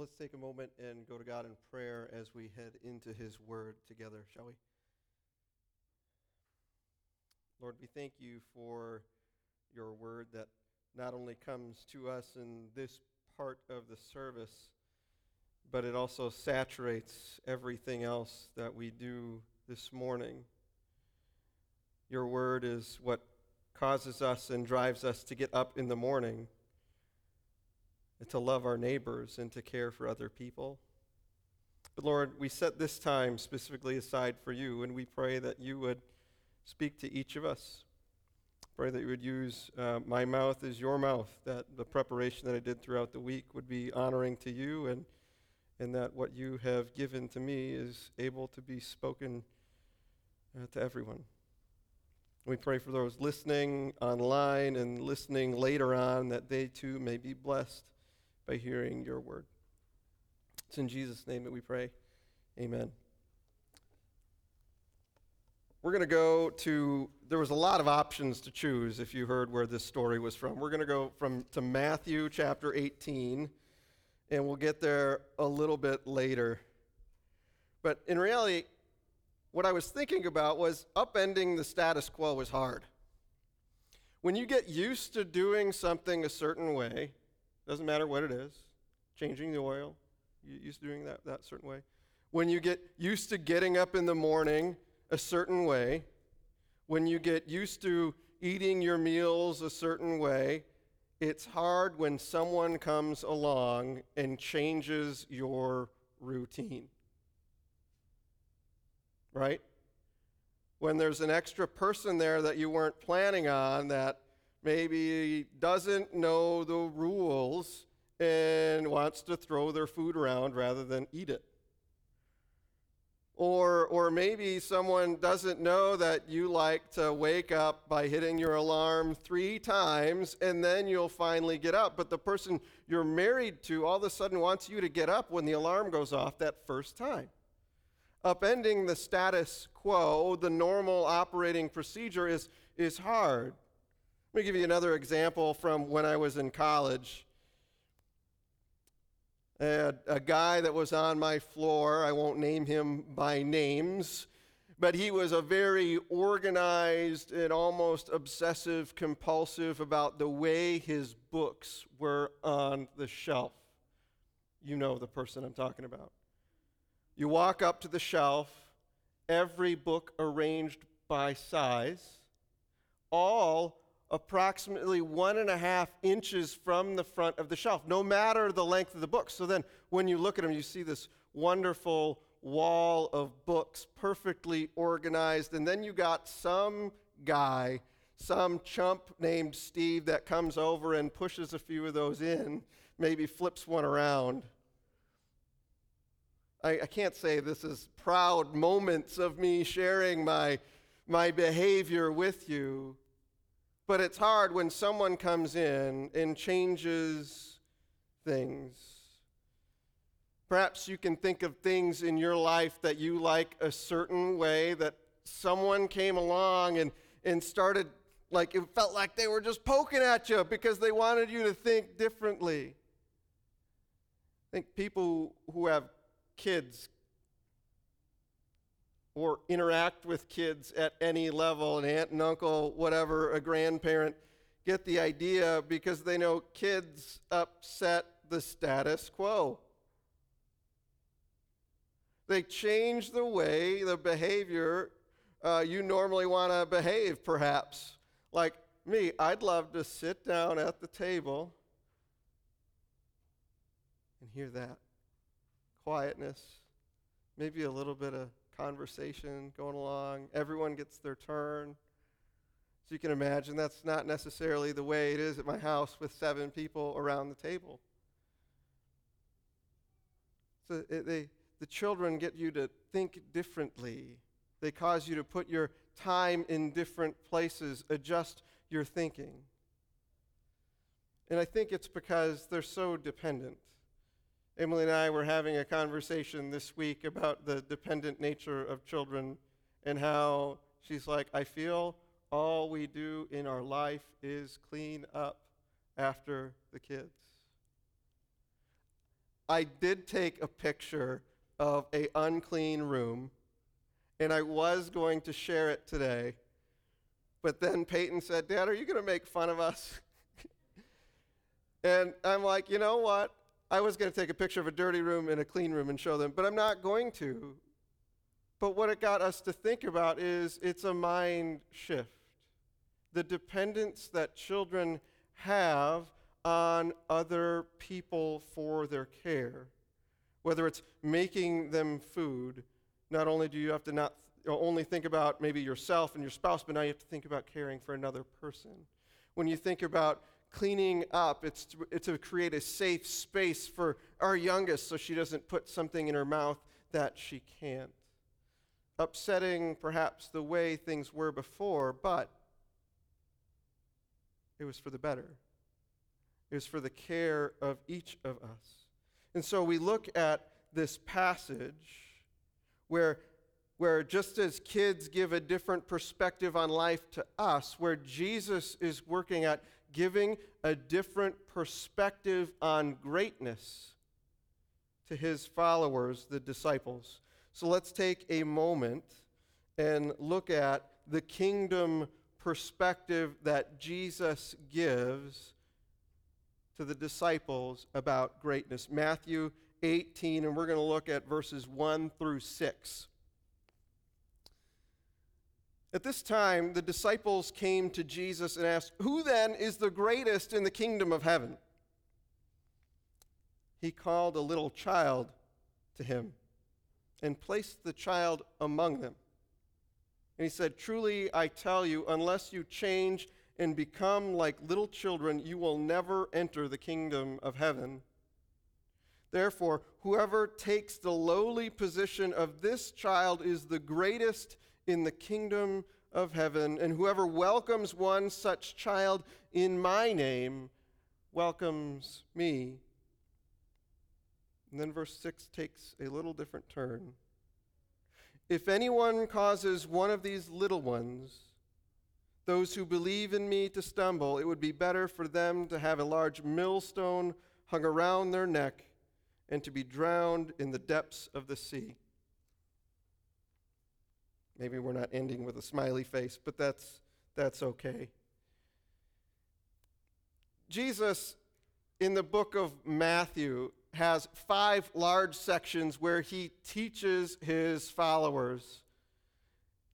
Let's take a moment and go to God in prayer as we head into His Word together, shall we? Lord, we thank you for your word that not only comes to us in this part of the service, but it also saturates everything else that we do this morning. Your word is what causes us and drives us to get up in the morning to love our neighbors and to care for other people. But Lord, we set this time specifically aside for you, and we pray that you would speak to each of us. Pray that you would use uh, my mouth as your mouth, that the preparation that I did throughout the week would be honoring to you, and, and that what you have given to me is able to be spoken uh, to everyone. We pray for those listening online and listening later on that they too may be blessed by hearing your word. It's in Jesus' name that we pray. Amen. We're going to go to, there was a lot of options to choose if you heard where this story was from. We're going to go from to Matthew chapter 18, and we'll get there a little bit later. But in reality, what I was thinking about was upending the status quo is hard. When you get used to doing something a certain way, doesn't matter what it is, changing the oil, you used to doing that that certain way. When you get used to getting up in the morning a certain way, when you get used to eating your meals a certain way, it's hard when someone comes along and changes your routine. Right? When there's an extra person there that you weren't planning on that maybe doesn't know the rules and wants to throw their food around rather than eat it. Or, or maybe someone doesn't know that you like to wake up by hitting your alarm three times and then you'll finally get up. But the person you're married to all of a sudden wants you to get up when the alarm goes off that first time. Upending the status quo, the normal operating procedure, is, is hard. Let me give you another example from when I was in college. A, a guy that was on my floor, I won't name him by names, but he was a very organized and almost obsessive compulsive about the way his books were on the shelf. You know the person I'm talking about. You walk up to the shelf, every book arranged by size, all approximately one and a half inches from the front of the shelf, no matter the length of the book. So then, when you look at them, you see this wonderful wall of books, perfectly organized. And then you got some guy, some chump named Steve, that comes over and pushes a few of those in, maybe flips one around. I, I can't say this is proud moments of me sharing my, my behavior with you. But it's hard when someone comes in and changes things. Perhaps you can think of things in your life that you like a certain way, that someone came along and, and started, like, it felt like they were just poking at you because they wanted you to think differently. I think people who have kids or interact with kids at any level, an aunt and uncle, whatever, a grandparent, get the idea because they know kids upset the status quo. They change the way, the behavior uh, you normally want to behave, perhaps. Like me, I'd love to sit down at the table and hear that quietness, maybe a little bit of conversation going along. Everyone gets their turn. So you can imagine that's not necessarily the way it is at my house with seven people around the table. So it, they, the children get you to think differently. They cause you to put your time in different places, adjust your thinking. And I think it's because they're so dependent. Emily and I were having a conversation this week about the dependent nature of children and how she's like, I feel all we do in our life is clean up after the kids. I did take a picture of a unclean room, and I was going to share it today. But then Peyton said, Dad, are you going to make fun of us? and I'm like, you know what? I was going to take a picture of a dirty room and a clean room and show them, but I'm not going to. But what it got us to think about is it's a mind shift. The dependence that children have on other people for their care. Whether it's making them food, not only do you have to not only think about maybe yourself and your spouse, but now you have to think about caring for another person. When you think about cleaning up, it's to, it's to create a safe space for our youngest so she doesn't put something in her mouth that she can't. Upsetting perhaps the way things were before, but it was for the better. It was for the care of each of us. And so we look at this passage where, where just as kids give a different perspective on life to us, where Jesus is working at giving a different perspective on greatness to his followers, the disciples. So let's take a moment and look at the kingdom perspective that Jesus gives to the disciples about greatness. Matthew 18, and we're going to look at verses 1 through 6. At this time, the disciples came to Jesus and asked, Who then is the greatest in the kingdom of heaven? He called a little child to him and placed the child among them. And he said, Truly I tell you, unless you change and become like little children, you will never enter the kingdom of heaven. Therefore, whoever takes the lowly position of this child is the greatest in the kingdom of heaven, and whoever welcomes one such child in my name welcomes me. And then verse 6 takes a little different turn. If anyone causes one of these little ones, those who believe in me, to stumble, it would be better for them to have a large millstone hung around their neck and to be drowned in the depths of the sea. Maybe we're not ending with a smiley face, but that's, that's okay. Jesus, in the book of Matthew, has five large sections where he teaches his followers.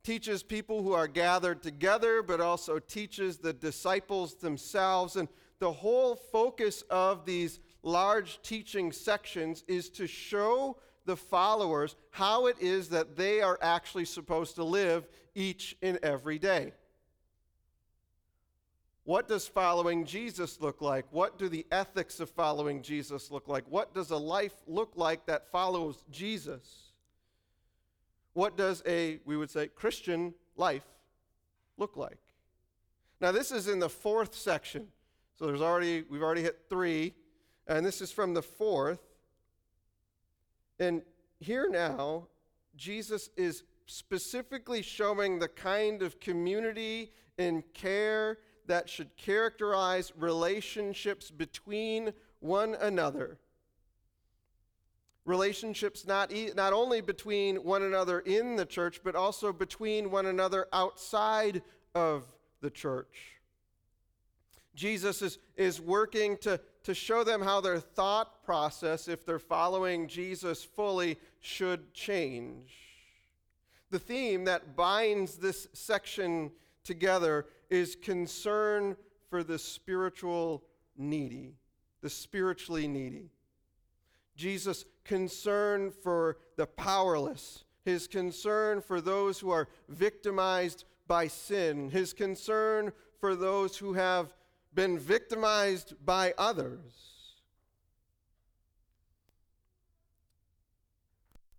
Teaches people who are gathered together, but also teaches the disciples themselves. And the whole focus of these large teaching sections is to show the followers how it is that they are actually supposed to live each and every day. What does following Jesus look like? What do the ethics of following Jesus look like? What does a life look like that follows Jesus? What does a, we would say, Christian life look like? Now, this is in the fourth section. So there's already, we've already hit three, and this is from the fourth. And here now, Jesus is specifically showing the kind of community and care that should characterize relationships between one another. Relationships not, e- not only between one another in the church, but also between one another outside of the church. Jesus is, is working to, to show them how their thought process, if they're following Jesus fully, should change. The theme that binds this section together is concern for the spiritual needy, the spiritually needy. Jesus' concern for the powerless, his concern for those who are victimized by sin, his concern for those who have been victimized by others.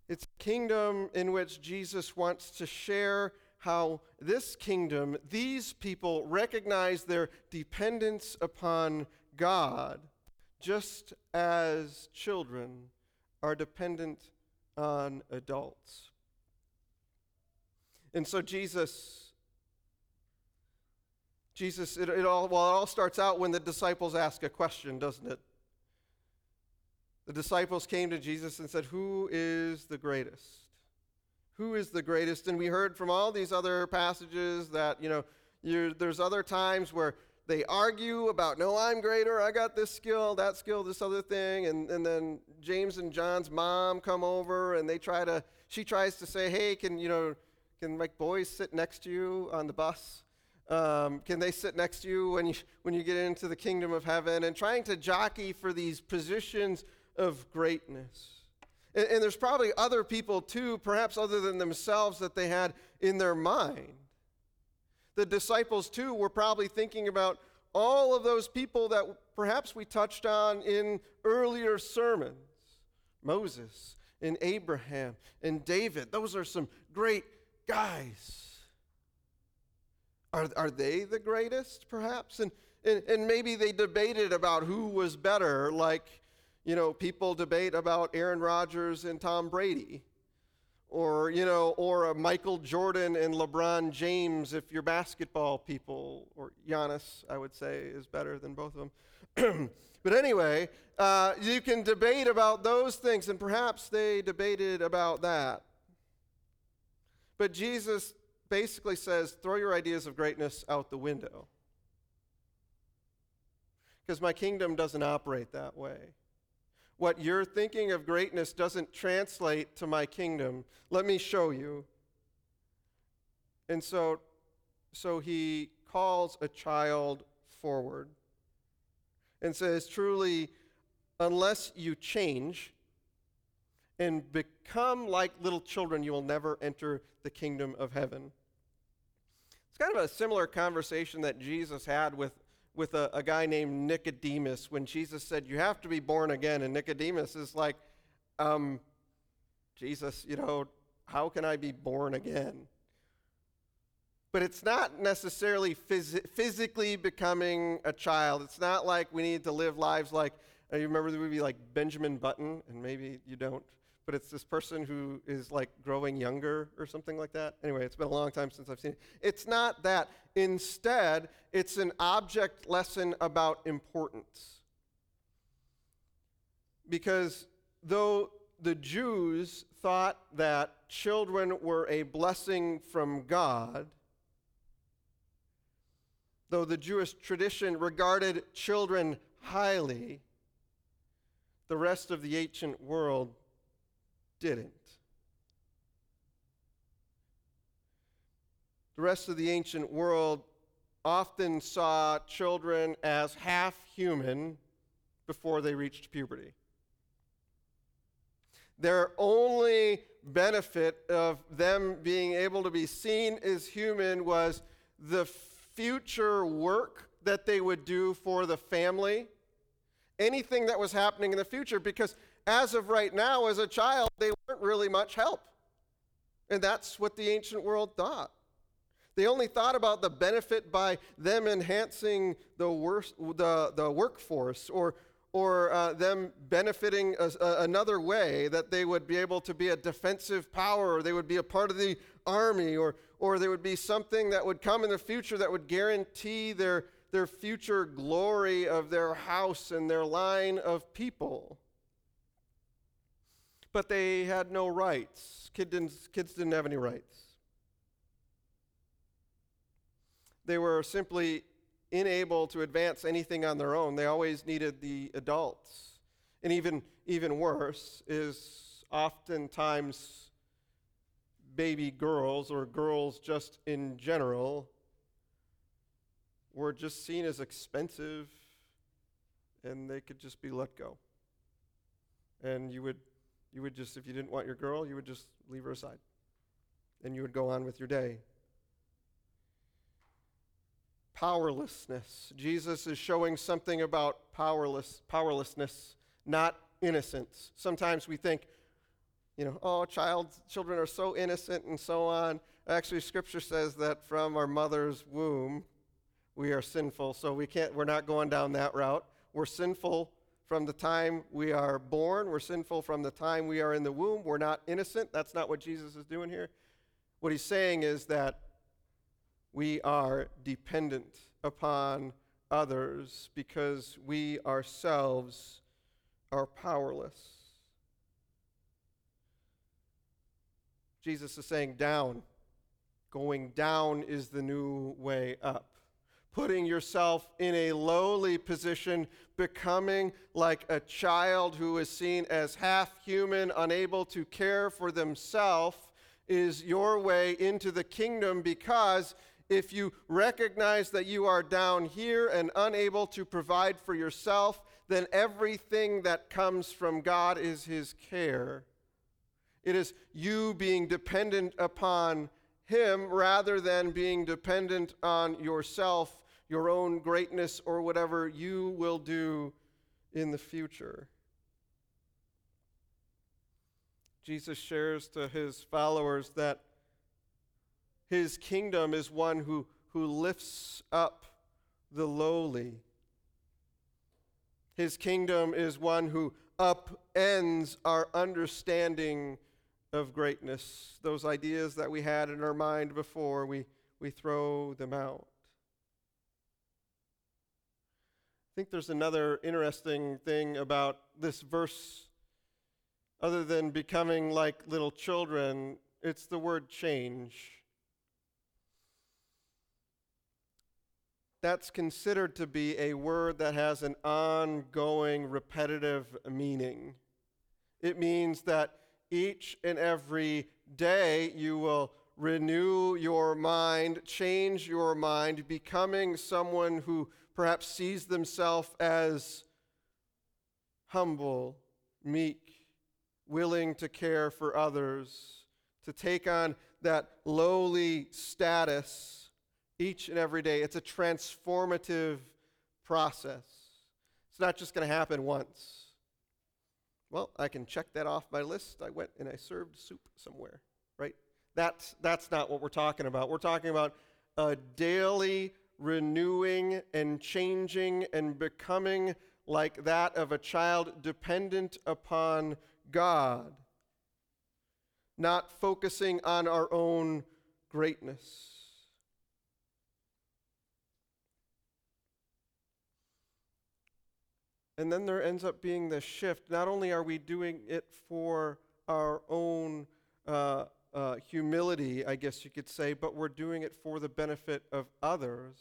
It's a kingdom in which Jesus wants to share how this kingdom, these people recognize their dependence upon God, just as children are dependent on adults. And so Jesus, Jesus, it, it all well, it all starts out when the disciples ask a question, doesn't it? The disciples came to Jesus and said, Who is the greatest? Who is the greatest? And we heard from all these other passages that, you know, there's other times where they argue about, no, I'm greater, I got this skill, that skill, this other thing. And, and then James and John's mom come over and they try to, she tries to say, hey, can, you know, can my boys sit next to you on the bus? Um, can they sit next to you when you when you get into the kingdom of heaven? And trying to jockey for these positions of greatness. And, and there's probably other people too, perhaps other than themselves, that they had in their mind. The disciples too were probably thinking about all of those people that perhaps we touched on in earlier sermons Moses and Abraham and David. Those are some great guys. Are, are they the greatest, perhaps? And, and, and maybe they debated about who was better, like, you know, people debate about Aaron Rodgers and Tom Brady. Or, you know, or Michael Jordan and LeBron James if you're basketball people. Or Giannis, I would say, is better than both of them. but anyway, uh, you can debate about those things, and perhaps they debated about that. But Jesus basically says throw your ideas of greatness out the window. Because my kingdom doesn't operate that way. What you're thinking of greatness doesn't translate to my kingdom. Let me show you. And so, so he calls a child forward and says, Truly, unless you change and become like little children, you will never enter the kingdom of heaven. It's kind of a similar conversation that Jesus had with, with a, a guy named Nicodemus when Jesus said, You have to be born again. And Nicodemus is like, um, Jesus, you know, how can I be born again? But it's not necessarily phys- physically becoming a child. It's not like we need to live lives like, uh, you remember the movie like Benjamin Button? And maybe you don't but it's this person who is like growing younger or something like that. Anyway, it's been a long time since I've seen it. It's not that. Instead, it's an object lesson about importance. Because though the Jews thought that children were a blessing from God, though the Jewish tradition regarded children highly, the rest of the ancient world didn't. The rest of the ancient world often saw children as half human before they reached puberty. Their only benefit of them being able to be seen as human was the future work that they would do for the family, anything that was happening in the future, because as of right now, as a child, they weren't really much help. And that's what the ancient world thought. They only thought about the benefit by them enhancing the, worst, the, the workforce or, or uh, them benefiting a, a, another way that they would be able to be a defensive power or they would be a part of the army or, or there would be something that would come in the future that would guarantee their, their future glory of their house and their line of people but they had no rights. Kids didn't, kids didn't have any rights. They were simply unable to advance anything on their own. They always needed the adults. And even, even worse is oftentimes baby girls or girls just in general were just seen as expensive and they could just be let go. And you would you would just, if you didn't want your girl, you would just leave her aside. And you would go on with your day. Powerlessness. Jesus is showing something about powerless, powerlessness, not innocence. Sometimes we think, you know, oh, child, children are so innocent and so on. Actually, Scripture says that from our mother's womb, we are sinful, so we can't, we're not going down that route. We're sinful from the time we are born. We're sinful from the time we are in the womb. We're not innocent. That's not what Jesus is doing here. What he's saying is that we are dependent upon others because we ourselves are powerless. Jesus is saying, down. Going down is the new way up. Putting yourself in a lowly position, becoming like a child who is seen as half human, unable to care for themselves, is your way into the kingdom because if you recognize that you are down here and unable to provide for yourself, then everything that comes from God is His care. It is you being dependent upon Him rather than being dependent on yourself, your own greatness, or whatever you will do in the future. Jesus shares to his followers that his kingdom is one who, who lifts up the lowly. His kingdom is one who upends our understanding of greatness. Those ideas that we had in our mind before, we, we throw them out. I think there's another interesting thing about this verse other than becoming like little children, it's the word change. That's considered to be a word that has an ongoing, repetitive meaning. It means that each and every day you will renew your mind, change your mind, becoming someone who perhaps sees themselves as humble, meek, willing to care for others, to take on that lowly status each and every day. It's a transformative process. It's not just going to happen once. Well, I can check that off my list. I went and I served soup somewhere, right? That's, that's not what we're talking about. We're talking about a daily renewing and changing and becoming like that of a child dependent upon God, not focusing on our own greatness. And then there ends up being this shift. Not only are we doing it for our own uh, uh, humility, I guess you could say, but we're doing it for the benefit of others.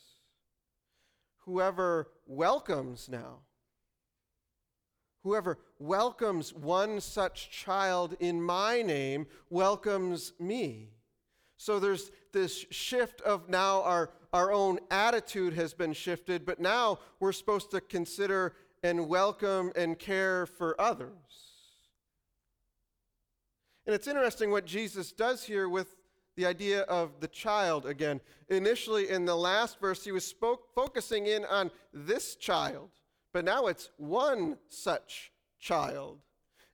Whoever welcomes now Whoever welcomes one such child in my name welcomes me. So there's this shift of now our, our own attitude has been shifted, but now we're supposed to consider and welcome and care for others. And it's interesting what Jesus does here with the idea of the child again. Initially, in the last verse, he was spoke, focusing in on this child. But now it's one such child,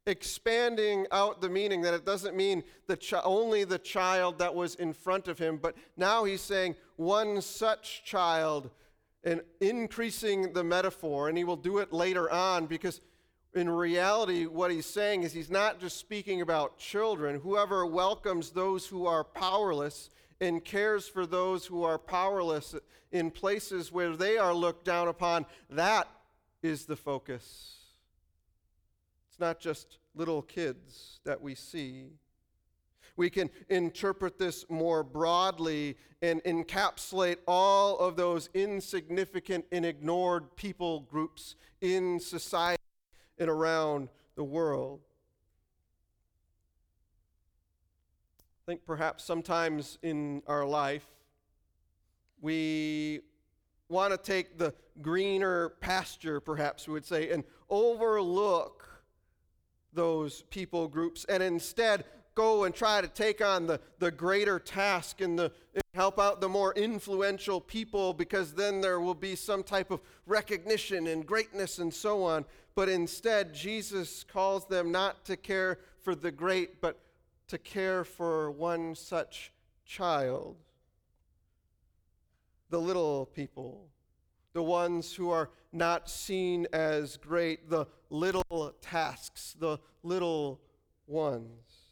expanding out the meaning that it doesn't mean the only the child that was in front of him, but now he's saying one such child and increasing the metaphor. And he will do it later on because in reality, what he's saying is he's not just speaking about children. Whoever welcomes those who are powerless and cares for those who are powerless in places where they are looked down upon, that is the focus. It's not just little kids that we see. We can interpret this more broadly and encapsulate all of those insignificant and ignored people groups in society and around the world. I think perhaps sometimes in our life, we want to take the greener pasture, perhaps we would say, and overlook those people groups and instead go and try to take on the, the greater task and, the, help out the more influential people because then there will be some type of recognition and greatness and so on. But instead, Jesus calls them not to care for the great, but to care for one such child the little people, the ones who are not seen as great, the little tasks, the little ones,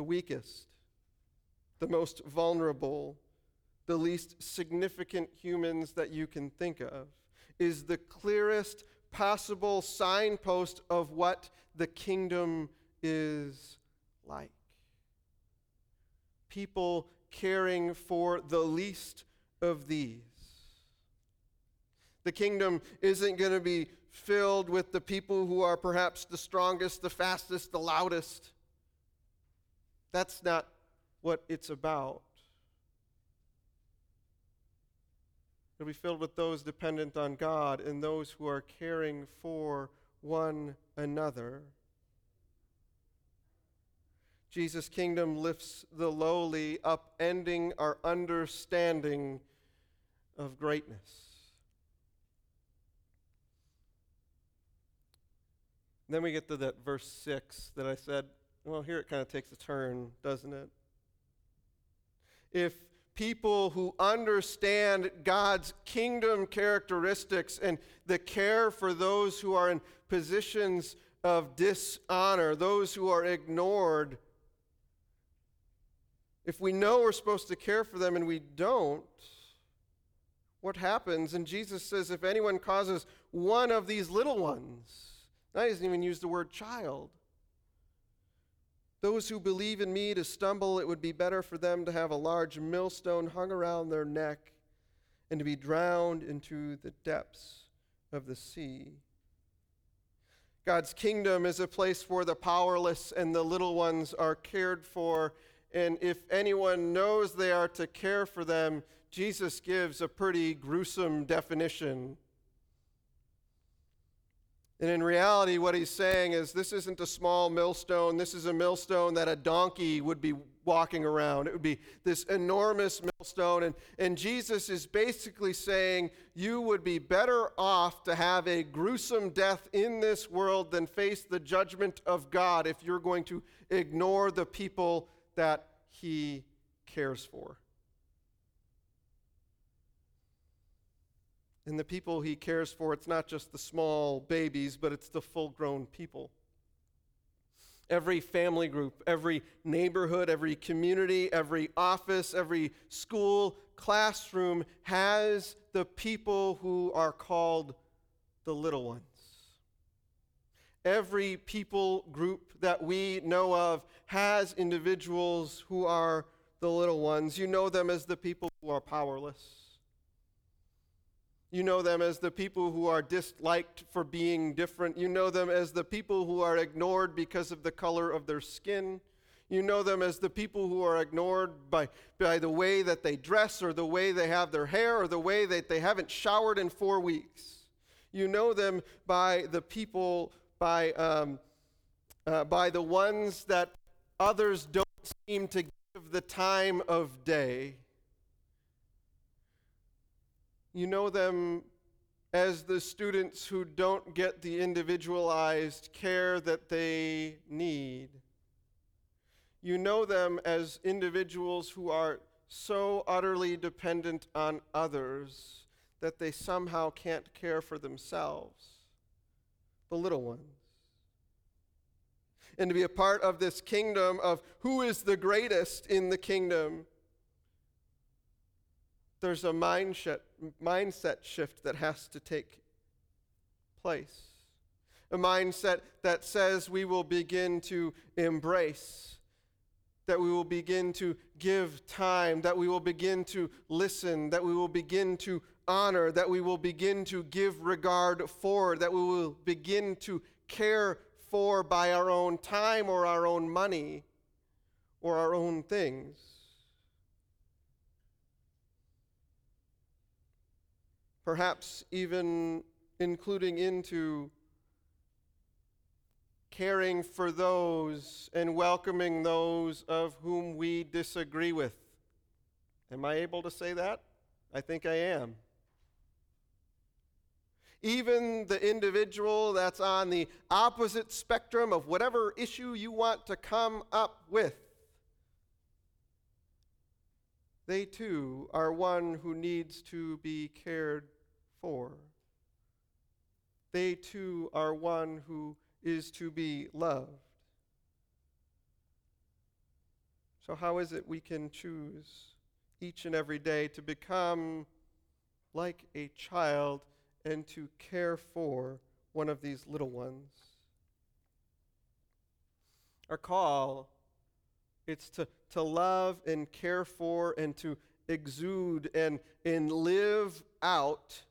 the weakest, the most vulnerable, the least significant humans that you can think of, is the clearest possible signpost of what the kingdom is like. People caring for the least of these. The kingdom isn't going to be filled with the people who are perhaps the strongest, the fastest, the loudest. That's not what it's about. It'll be filled with those dependent on God and those who are caring for one another. Jesus' kingdom lifts the lowly, upending our understanding of greatness. Then we get to that verse 6 that I said, well, here it kind of takes a turn, doesn't it? If people who understand God's kingdom characteristics and the care for those who are in positions of dishonor, those who are ignored, if we know we're supposed to care for them and we don't, what happens? And Jesus says, if anyone causes one of these little ones, now, he doesn't even use the word child. Those who believe in me to stumble, it would be better for them to have a large millstone hung around their neck and to be drowned into the depths of the sea. God's kingdom is a place where the powerless and the little ones are cared for. And if anyone knows they are to care for them, Jesus gives a pretty gruesome definition and in reality, what he's saying is this isn't a small millstone. This is a millstone that a donkey would be walking around. It would be this enormous millstone. And, and Jesus is basically saying you would be better off to have a gruesome death in this world than face the judgment of God if you're going to ignore the people that he cares for. And the people he cares for, it's not just the small babies, but it's the full grown people. Every family group, every neighborhood, every community, every office, every school, classroom has the people who are called the little ones. Every people group that we know of has individuals who are the little ones. You know them as the people who are powerless. You know them as the people who are disliked for being different. You know them as the people who are ignored because of the color of their skin. You know them as the people who are ignored by, by the way that they dress or the way they have their hair or the way that they haven't showered in four weeks. You know them by the people, by, um, uh, by the ones that others don't seem to give the time of day. You know them as the students who don't get the individualized care that they need. You know them as individuals who are so utterly dependent on others that they somehow can't care for themselves, the little ones. And to be a part of this kingdom of who is the greatest in the kingdom there's a mindset, mindset shift that has to take place. A mindset that says we will begin to embrace, that we will begin to give time, that we will begin to listen, that we will begin to honor, that we will begin to give regard for, that we will begin to care for by our own time or our own money or our own things. Perhaps even including into caring for those and welcoming those of whom we disagree with. Am I able to say that? I think I am. Even the individual that's on the opposite spectrum of whatever issue you want to come up with, they too are one who needs to be cared for. They too are one who is to be loved. So, how is it we can choose each and every day to become like a child and to care for one of these little ones. Our call it's to, to love and care for and to exude and, and live out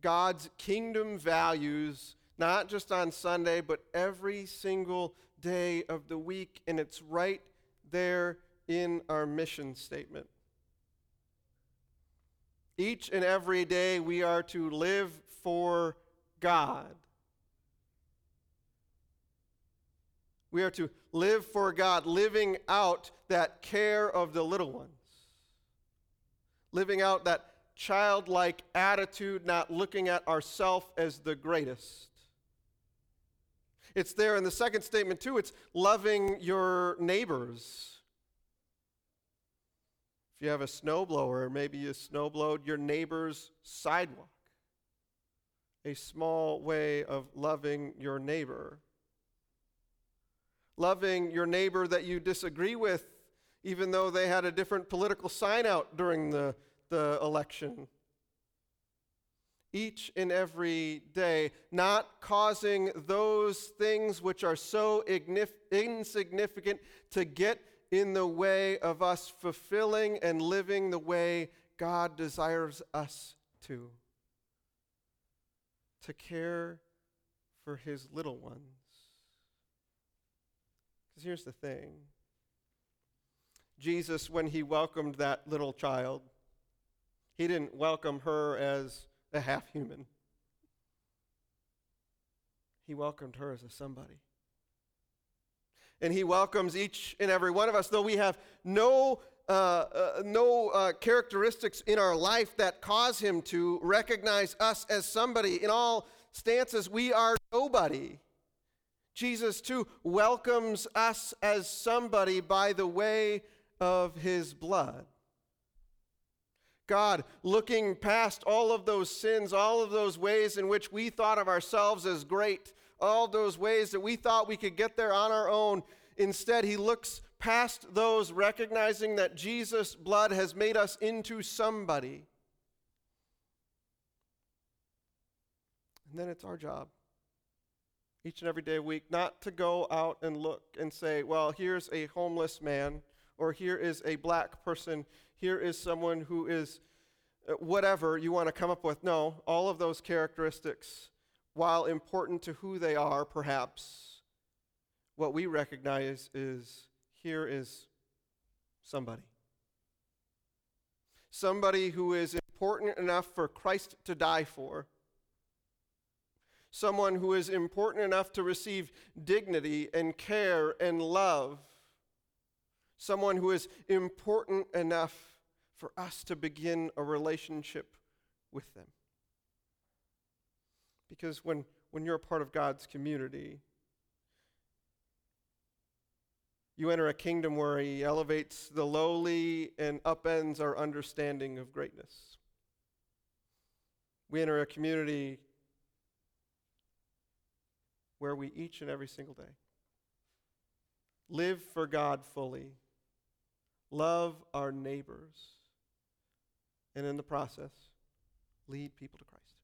God's kingdom values, not just on Sunday, but every single day of the week. And it's right there in our mission statement. Each and every day we are to live for God. We are to live for God, living out that care of the little ones, living out that childlike attitude, not looking at ourself as the greatest. It's there in the second statement, too. It's loving your neighbors. If you have a snowblower, maybe you snowblowed your neighbor's sidewalk. A small way of loving your neighbor loving your neighbor that you disagree with, even though they had a different political sign out during the, the election. Each and every day, not causing those things which are so insignificant to get in the way of us fulfilling and living the way God desires us to. To care for his little ones. Because here's the thing Jesus, when he welcomed that little child, he didn't welcome her as a half human, he welcomed her as a somebody. And he welcomes each and every one of us, though we have no uh, uh, no uh, characteristics in our life that cause him to recognize us as somebody. In all stances, we are nobody. Jesus, too, welcomes us as somebody by the way of his blood. God, looking past all of those sins, all of those ways in which we thought of ourselves as great, all those ways that we thought we could get there on our own, instead, he looks past those, recognizing that Jesus' blood has made us into somebody. And then it's our job each and every day a week, not to go out and look and say, well, here's a homeless man, or here is a black person, here is someone who is uh, whatever you want to come up with. No, all of those characteristics, while important to who they are, perhaps, what we recognize is here is somebody. Somebody who is important enough for Christ to die for someone who is important enough to receive dignity and care and love, someone who is important enough for us to begin a relationship with them. Because when, when you're a part of God's community, you enter a kingdom where He elevates the lowly and upends our understanding of greatness. We enter a community where we each and every single day live for God fully, love our neighbors, and in the process, lead people to Christ.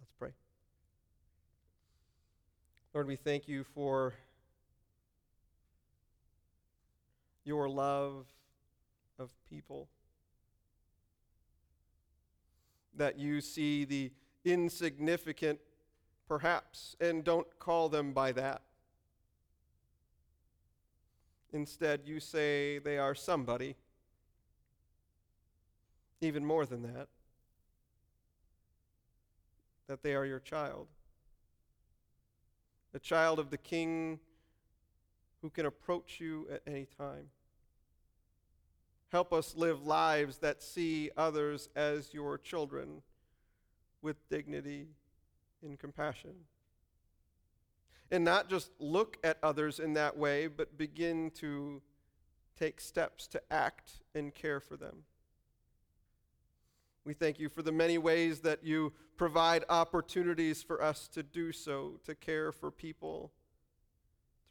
Let's pray. Lord, we thank you for your love of people. That you see the insignificant perhaps, and don't call them by that. Instead, you say they are somebody. Even more than that, that they are your child. A child of the King who can approach you at any time. Help us live lives that see others as your children with dignity in compassion. And not just look at others in that way, but begin to take steps to act and care for them. We thank you for the many ways that you provide opportunities for us to do so, to care for people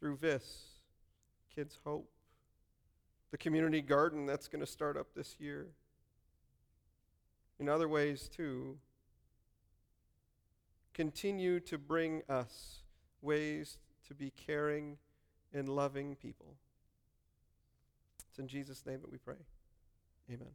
through VIS, Kids Hope, the community garden that's going to start up this year. In other ways, too, continue to bring us ways to be caring and loving people. It's in Jesus' name that we pray. Amen.